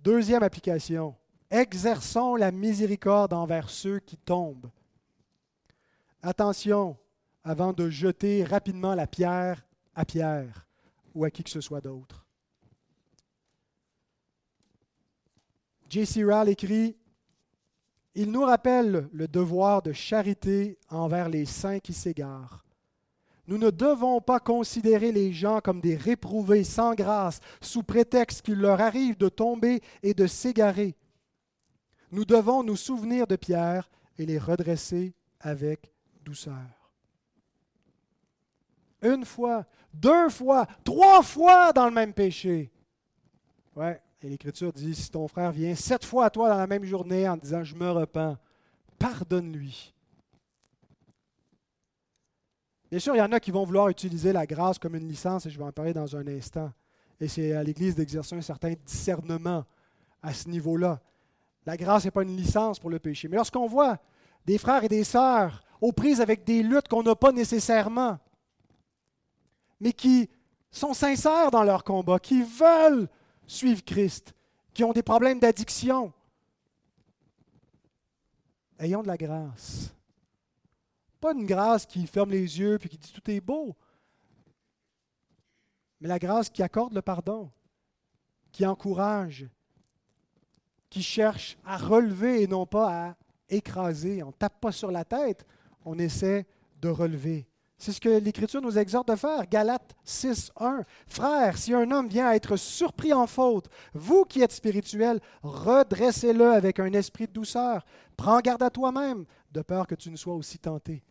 Deuxième application, exerçons la miséricorde envers ceux qui tombent. Attention avant de jeter rapidement la pierre à Pierre ou à qui que ce soit d'autre. J.C. Rall écrit il nous rappelle le devoir de charité envers les saints qui s'égarent. Nous ne devons pas considérer les gens comme des réprouvés sans grâce sous prétexte qu'il leur arrive de tomber et de s'égarer. Nous devons nous souvenir de Pierre et les redresser avec douceur. Une fois, deux fois, trois fois dans le même péché. Ouais, et l'Écriture dit, si ton frère vient sept fois à toi dans la même journée en disant, je me repens, pardonne-lui. Bien sûr, il y en a qui vont vouloir utiliser la grâce comme une licence, et je vais en parler dans un instant. Et c'est à l'Église d'exercer un certain discernement à ce niveau-là. La grâce n'est pas une licence pour le péché. Mais lorsqu'on voit des frères et des sœurs aux prises avec des luttes qu'on n'a pas nécessairement, mais qui sont sincères dans leur combat, qui veulent suivre Christ, qui ont des problèmes d'addiction, ayons de la grâce. Pas une grâce qui ferme les yeux puis qui dit tout est beau, mais la grâce qui accorde le pardon, qui encourage, qui cherche à relever et non pas à écraser. On ne tape pas sur la tête, on essaie de relever. C'est ce que l'Écriture nous exhorte de faire. Galates 6, 1. Frère, si un homme vient à être surpris en faute, vous qui êtes spirituel, redressez-le avec un esprit de douceur. Prends garde à toi-même, de peur que tu ne sois aussi tenté.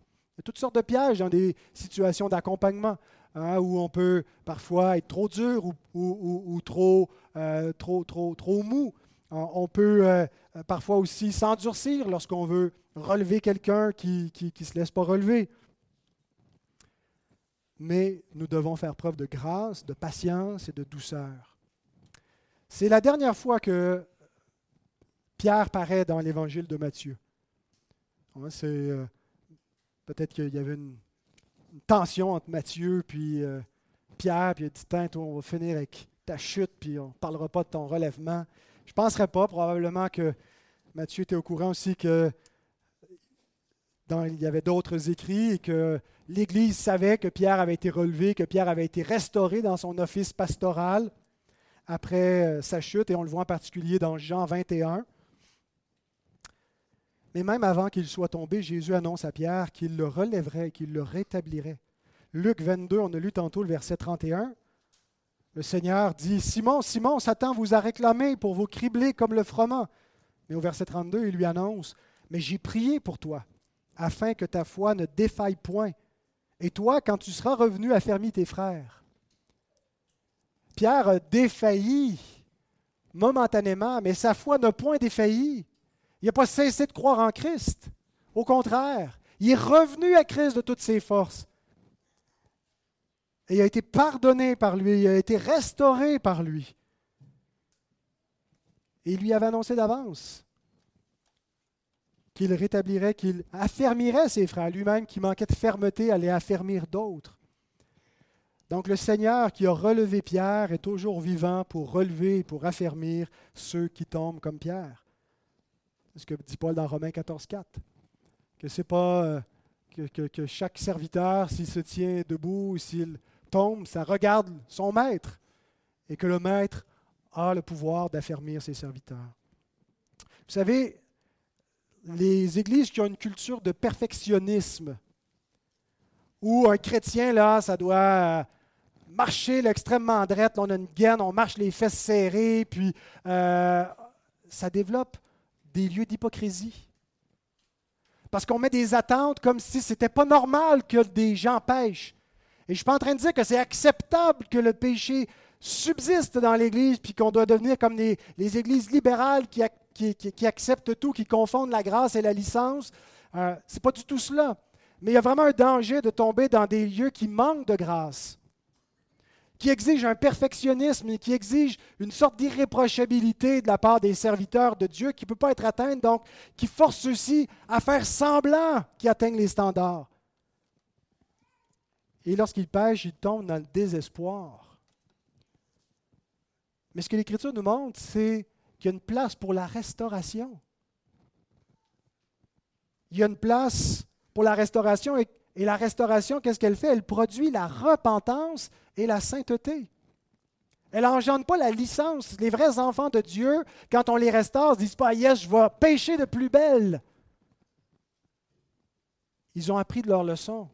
Toutes sortes de pièges dans des situations d'accompagnement. Hein, où on peut parfois être trop dur ou, trop, euh, trop, trop, trop mou. On peut euh, parfois aussi s'endurcir lorsqu'on veut relever quelqu'un qui ne se laisse pas relever mais nous devons faire preuve de grâce, de patience et de douceur. C'est la dernière fois que Pierre paraît dans l'évangile de Matthieu. C'est euh, peut-être qu'il y avait une, tension entre Matthieu puis euh, Pierre, puis il a dit Tiens, on va finir avec ta chute, puis on ne parlera pas de ton relèvement. Je ne penserais pas, probablement que Matthieu était au courant aussi que il y avait d'autres écrits et que l'Église savait que Pierre avait été relevé, que Pierre avait été restauré dans son office pastoral après euh, sa chute, et on le voit en particulier dans Jean 21. Mais même avant qu'il soit tombé, Jésus annonce à Pierre qu'il le relèverait, qu'il le rétablirait. Luc 22, on a lu tantôt le verset 31. Le Seigneur dit, Simon, Simon, Satan vous a réclamé pour vous cribler comme le froment. Mais au verset 32, il lui annonce, Mais j'ai prié pour toi, afin que ta foi ne défaille point. Et toi, quand tu seras revenu, affermis tes frères. Pierre a défailli momentanément, mais sa foi n'a point défailli. Il n'a pas cessé de croire en Christ. Au contraire, il est revenu à Christ de toutes ses forces. Et il a été pardonné par lui, il a été restauré par lui. Et il lui avait annoncé d'avance qu'il rétablirait, qu'il affermirait ses frères. Lui-même qui manquait de fermeté allait affermir d'autres. Donc le Seigneur qui a relevé Pierre est toujours vivant pour relever et pour affermir ceux qui tombent comme Pierre. Ce que dit Paul dans Romains 14, 4. Que c'est pas euh, que, que, chaque serviteur, s'il se tient debout, s'il tombe, ça regarde son maître et que le maître a le pouvoir d'affermir ses serviteurs. Vous savez, les églises qui ont une culture de perfectionnisme, où un chrétien, là, ça doit marcher l'extrêmement droite, on a une gaine, on marche les fesses serrées, puis euh, ça développe des lieux d'hypocrisie. Parce qu'on met des attentes comme si ce n'était pas normal que des gens pêchent. Et je ne suis pas en train de dire que c'est acceptable que le péché subsiste dans l'Église, puis qu'on doit devenir comme les, les églises libérales qui, qui, acceptent tout, qui confondent la grâce et la licence. Euh, Ce n'est pas du tout cela. Mais il y a vraiment un danger de tomber dans des lieux qui manquent de grâce, qui exigent un perfectionnisme et qui exigent une sorte d'irréprochabilité de la part des serviteurs de Dieu qui ne peut pas être atteinte, donc qui force ceux-ci à faire semblant qu'ils atteignent les standards. Et lorsqu'ils pêchent, ils tombent dans le désespoir. Mais ce que l'Écriture nous montre, c'est qu'il y a une place pour la restauration. Il y a une place pour la restauration et, la restauration, qu'est-ce qu'elle fait? Elle produit la repentance et la sainteté. Elle n'engendre pas la licence. Les vrais enfants de Dieu, quand on les restaure, ne disent pas Yes, je vais pécher de plus belle. Ils ont appris de leur leçon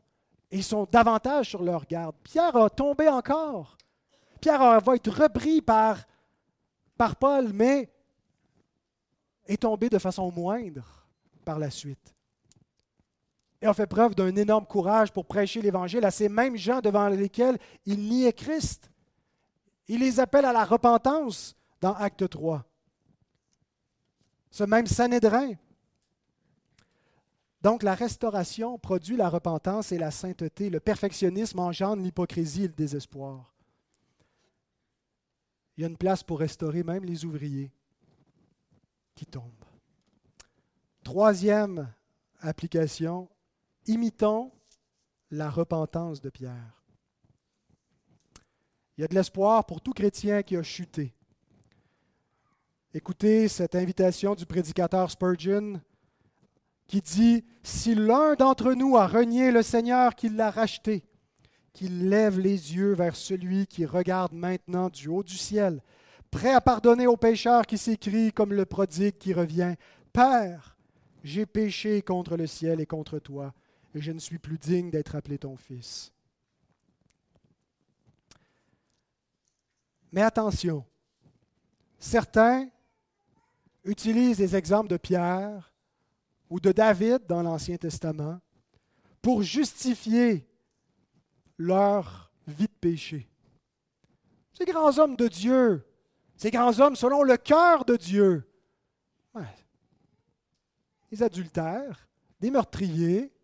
et ils sont davantage sur leur garde. Pierre a tombé encore. Pierre va être repris par, par Paul, mais est tombé de façon moindre par la suite. Et on fait preuve d'un énorme courage pour prêcher l'Évangile à ces mêmes gens devant lesquels il niait Christ. Il les appelle à la repentance dans Acte 3. Ce même Sanhédrin. Donc la restauration produit la repentance et la sainteté. Le perfectionnisme engendre l'hypocrisie et le désespoir. Il y a une place pour restaurer même les ouvriers qui tombent. Troisième application, imitons la repentance de Pierre. Il y a de l'espoir pour tout chrétien qui a chuté. Écoutez cette invitation du prédicateur Spurgeon qui dit, Si l'un d'entre nous a renié le Seigneur qui l'a racheté, qu'il lève les yeux vers celui qui regarde maintenant du haut du ciel, prêt à pardonner aux pécheurs qui s'écrit comme le prodigue qui revient, Père, j'ai péché contre le ciel et contre toi, je ne suis plus digne d'être appelé ton fils. Mais attention, certains utilisent les exemples de Pierre ou de David dans l'Ancien Testament pour justifier leur vie de péché. Ces grands hommes de Dieu, ces grands hommes selon le cœur de Dieu, des adultères, des meurtriers,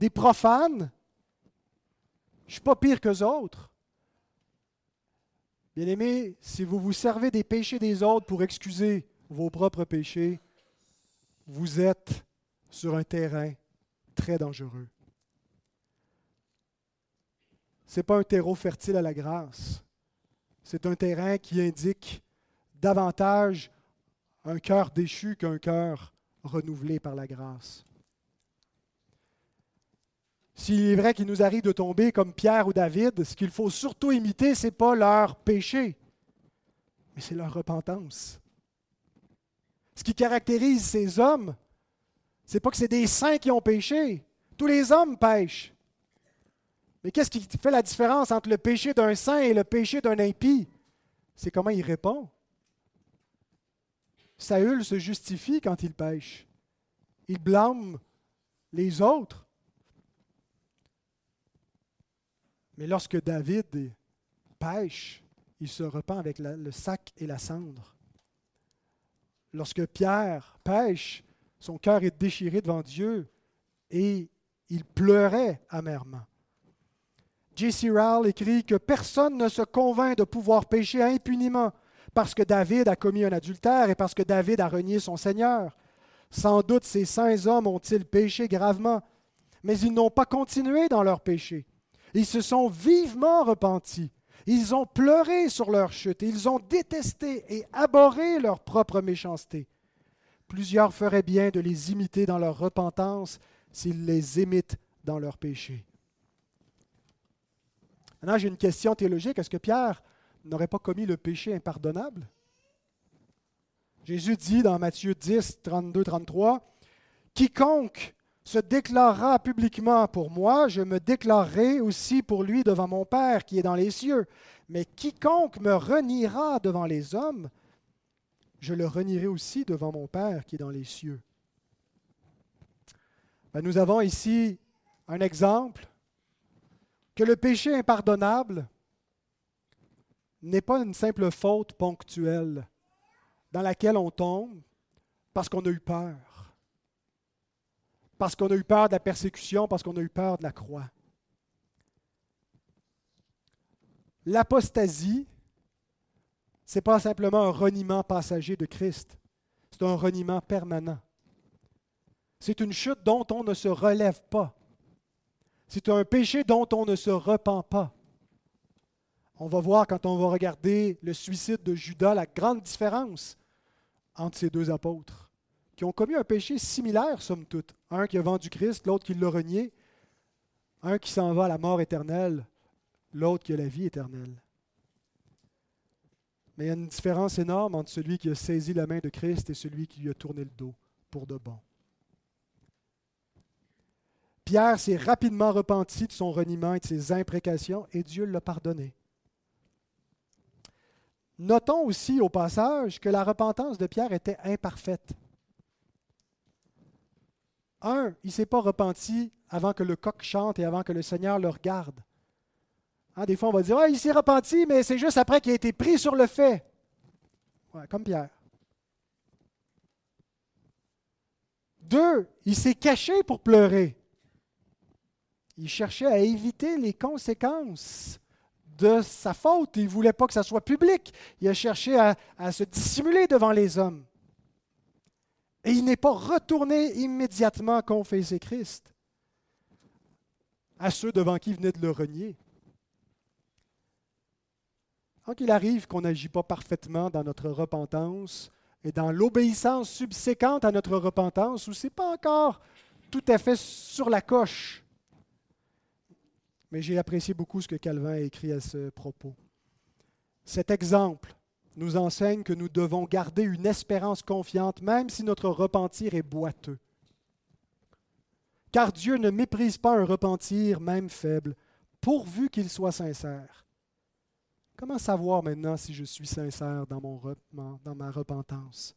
des profanes, je ne suis pas pire qu'eux autres. Bien-aimés, si vous vous servez des péchés des autres pour excuser vos propres péchés, vous êtes sur un terrain très dangereux. Ce n'est pas un terreau fertile à la grâce. C'est un terrain qui indique davantage un cœur déchu qu'un cœur renouvelé par la grâce. S'il est vrai qu'il nous arrive de tomber comme Pierre ou David, ce qu'il faut surtout imiter, ce n'est pas leur péché, mais c'est leur repentance. Ce qui caractérise ces hommes, c'est pas que c'est des saints qui ont péché. Tous les hommes pêchent. Mais qu'est-ce qui fait la différence entre le péché d'un saint et le péché d'un impie? C'est comment il répond. Saül se justifie quand il pêche. Il blâme les autres. Mais lorsque David pêche, il se repent avec le sac et la cendre. Lorsque Pierre pêche, son cœur est déchiré devant Dieu et il pleurait amèrement. J.C. Rowell écrit que personne ne se convainc de pouvoir pécher impuniment parce que David a commis un adultère et parce que David a renié son Seigneur. Sans doute ces saints hommes ont-ils péché gravement, mais ils n'ont pas continué dans leur péché. Ils se sont vivement repentis. Ils ont pleuré sur leur chute. Ils ont détesté et abhorré leur propre méchanceté. Plusieurs feraient bien de les imiter dans leur repentance s'ils les imitent dans leur péché. Maintenant, j'ai une question théologique. Est-ce que Pierre n'aurait pas commis le péché impardonnable? Jésus dit dans Matthieu 10, 32, 33, Quiconque se déclarera publiquement pour moi, je me déclarerai aussi pour lui devant mon Père qui est dans les cieux. Mais quiconque me reniera devant les hommes, je le renierai aussi devant mon Père qui est dans les cieux. Ben, nous avons ici un exemple que le péché impardonnable n'est pas une simple faute ponctuelle dans laquelle on tombe parce qu'on a eu peur, parce qu'on a eu peur de la persécution, parce qu'on a eu peur de la croix. L'apostasie, ce n'est pas simplement un reniement passager de Christ, c'est un reniement permanent. C'est une chute dont on ne se relève pas. C'est un péché dont on ne se repent pas. On va voir quand on va regarder le suicide de Judas la grande différence entre ces deux apôtres, qui ont commis un péché similaire, somme toute. Un qui a vendu Christ, l'autre qui l'a renié. Un qui s'en va à la mort éternelle, l'autre qui a la vie éternelle. Mais il y a une différence énorme entre celui qui a saisi la main de Christ et celui qui lui a tourné le dos pour de bon. Pierre s'est rapidement repenti de son reniement et de ses imprécations et Dieu l'a pardonné. Notons aussi au passage que la repentance de Pierre était imparfaite. Un, il ne s'est pas repenti avant que le coq chante et avant que le Seigneur le regarde. Hein, des fois, on va dire, il s'est repenti, mais c'est juste après qu'il a été pris sur le fait. comme Pierre. Deux, il s'est caché pour pleurer. Il cherchait à éviter les conséquences de sa faute. Il ne voulait pas que ça soit public. Il a cherché à, à se dissimuler devant les hommes. Et il n'est pas retourné immédiatement confesser Christ à ceux devant qui il venait de le renier. Quand il arrive qu'on n'agit pas parfaitement dans notre repentance et dans l'obéissance subséquente à notre repentance, où ce n'est pas encore tout à fait sur la coche, mais j'ai apprécié beaucoup ce que Calvin a écrit à ce propos. Cet exemple nous enseigne que nous devons garder une espérance confiante, même si notre repentir est boiteux. Car Dieu ne méprise pas un repentir, même faible, pourvu qu'il soit sincère. Comment savoir maintenant si je suis sincère dans, mon, dans ma repentance?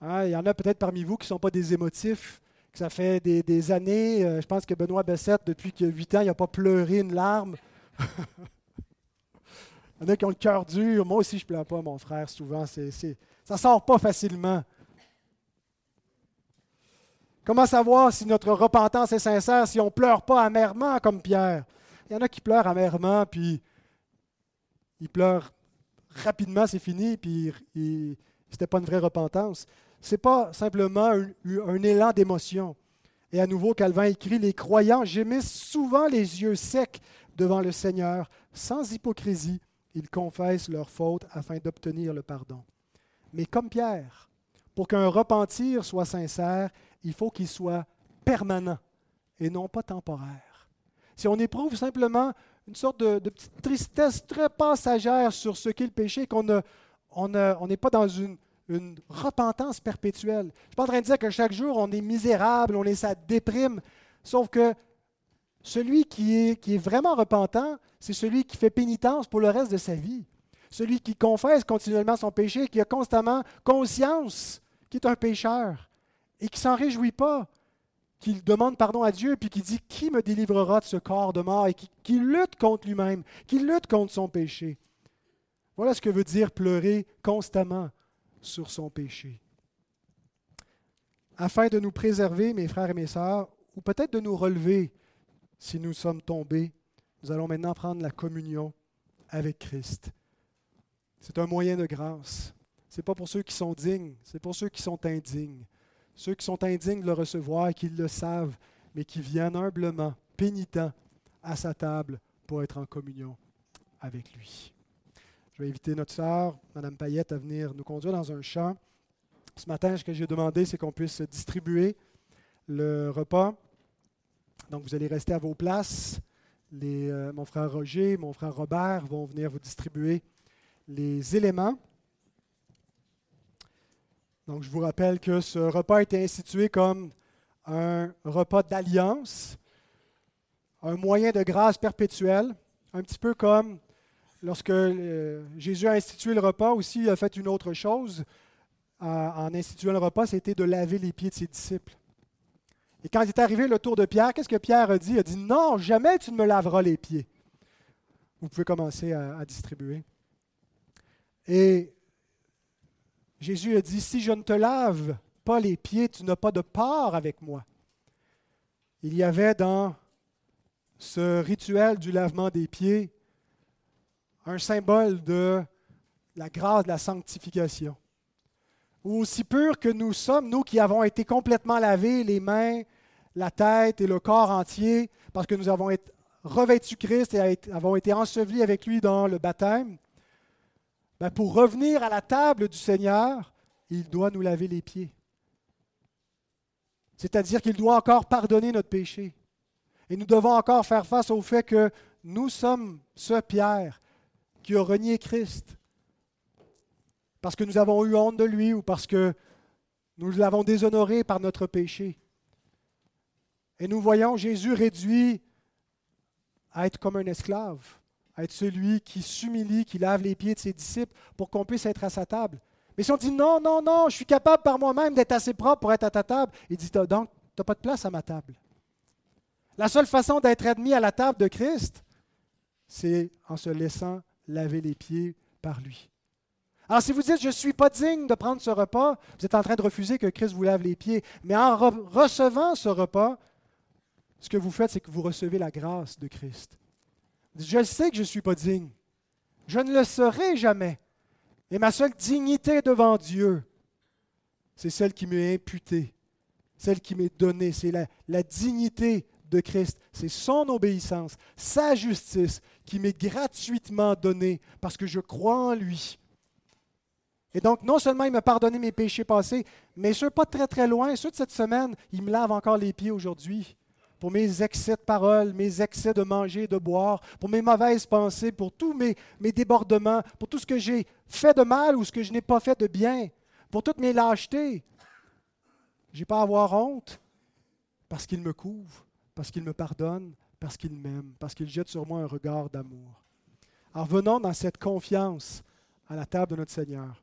Hein, il y en a peut-être parmi vous qui ne sont pas des émotifs, que ça fait des, années. Euh, je pense que Benoît Bessette, depuis a 8 ans, il n'a pas pleuré une larme. Il y en a qui ont le cœur dur. Moi aussi, je ne pleure pas, mon frère, souvent. ça ne sort pas facilement. Comment savoir si notre repentance est sincère, si on ne pleure pas amèrement comme Pierre? Il y en a qui pleurent amèrement, puis ils pleurent rapidement, c'est fini, puis ce n'était pas une vraie repentance. Ce n'est pas simplement un, un élan d'émotion. Et à nouveau, Calvin écrit, les croyants gémissent souvent les yeux secs devant le Seigneur, sans hypocrisie, ils confessent leurs fautes afin d'obtenir le pardon. Mais comme Pierre, pour qu'un repentir soit sincère, il faut qu'il soit permanent et non pas temporaire. Si on éprouve simplement une sorte de, petite tristesse très passagère sur ce qu'est le péché, qu'on n'est pas dans une, repentance perpétuelle. Je ne suis pas en train de dire que chaque jour on est misérable, on est ça déprime, sauf que celui qui est, vraiment repentant, c'est celui qui fait pénitence pour le reste de sa vie. Celui qui confesse continuellement son péché, qui a constamment conscience qu'il est un pécheur et qui s'en réjouit pas, qui demande pardon à Dieu, puis qui dit Qui me délivrera de ce corps de mort et qui, qui lutte contre lui-même, qui lutte contre son péché. Voilà ce que veut dire pleurer constamment sur son péché. Afin de nous préserver, mes frères et mes sœurs, ou peut-être de nous relever si nous sommes tombés, nous allons maintenant prendre la communion avec Christ. C'est un moyen de grâce. Ce n'est pas pour ceux qui sont dignes, c'est pour ceux qui sont indignes. Ceux qui sont indignes de le recevoir qui le savent, mais qui viennent humblement, pénitents, à sa table pour être en communion avec lui. Je vais inviter notre sœur, Mme Payette, à venir nous conduire dans un champ. Ce matin, ce que j'ai demandé, c'est qu'on puisse distribuer le repas. Donc, vous allez rester à vos places. Euh, mon frère Roger, mon frère Robert vont venir vous distribuer les éléments. Donc, je vous rappelle que ce repas a été institué comme un repas d'alliance, un moyen de grâce perpétuelle, un petit peu comme lorsque euh, Jésus a institué le repas, aussi il a fait une autre chose en instituant le repas, c'était de laver les pieds de ses disciples. Et quand il est arrivé le tour de Pierre, qu'est-ce que Pierre a dit? Il a dit Non, jamais tu ne me laveras les pieds. Vous pouvez commencer à, distribuer. Et Jésus a dit Si je ne te lave pas les pieds, tu n'as pas de part avec moi. Il y avait dans ce rituel du lavement des pieds un symbole de la grâce de la sanctification. Aussi pur que nous sommes, nous qui avons été complètement lavés les mains, la tête et le corps entier, parce que nous avons été Christ et avons été ensevelis avec lui dans le baptême, ben, pour revenir à la table du Seigneur, il doit nous laver les pieds. C'est-à-dire qu'il doit encore pardonner notre péché. Et nous devons encore faire face au fait que nous sommes ce Pierre qui a renié Christ. Parce que nous avons eu honte de lui ou parce que nous l'avons déshonoré par notre péché. Et nous voyons Jésus réduit à être comme un esclave, à être celui qui s'humilie, qui lave les pieds de ses disciples pour qu'on puisse être à sa table. Mais si on dit non, non, non, je suis capable par moi-même d'être assez propre pour être à ta table, il dit donc, tu n'as pas de place à ma table. La seule façon d'être admis à la table de Christ, c'est en se laissant laver les pieds par lui. Alors si vous dites, je ne suis pas digne de prendre ce repas, vous êtes en train de refuser que Christ vous lave les pieds. Mais en recevant ce repas, ce que vous faites, c'est que vous recevez la grâce de Christ. Je sais que je ne suis pas digne. Je ne le serai jamais. Et ma seule dignité devant Dieu, c'est celle qui m'est imputée, celle qui m'est donnée. C'est la, dignité de Christ. C'est son obéissance, sa justice qui m'est gratuitement donnée parce que je crois en lui. Et donc, non seulement il m'a pardonné mes péchés passés, mais ceux pas très très loin, ceux de cette semaine, il me lave encore les pieds aujourd'hui pour mes excès de parole, mes excès de manger et de boire, pour mes mauvaises pensées, pour tous mes, débordements, pour tout ce que j'ai fait de mal ou ce que je n'ai pas fait de bien, pour toutes mes lâchetés. Je n'ai pas à avoir honte parce qu'il me couvre, parce qu'il me pardonne, parce qu'il m'aime, parce qu'il jette sur moi un regard d'amour. Alors venons dans cette confiance à la table de notre Seigneur.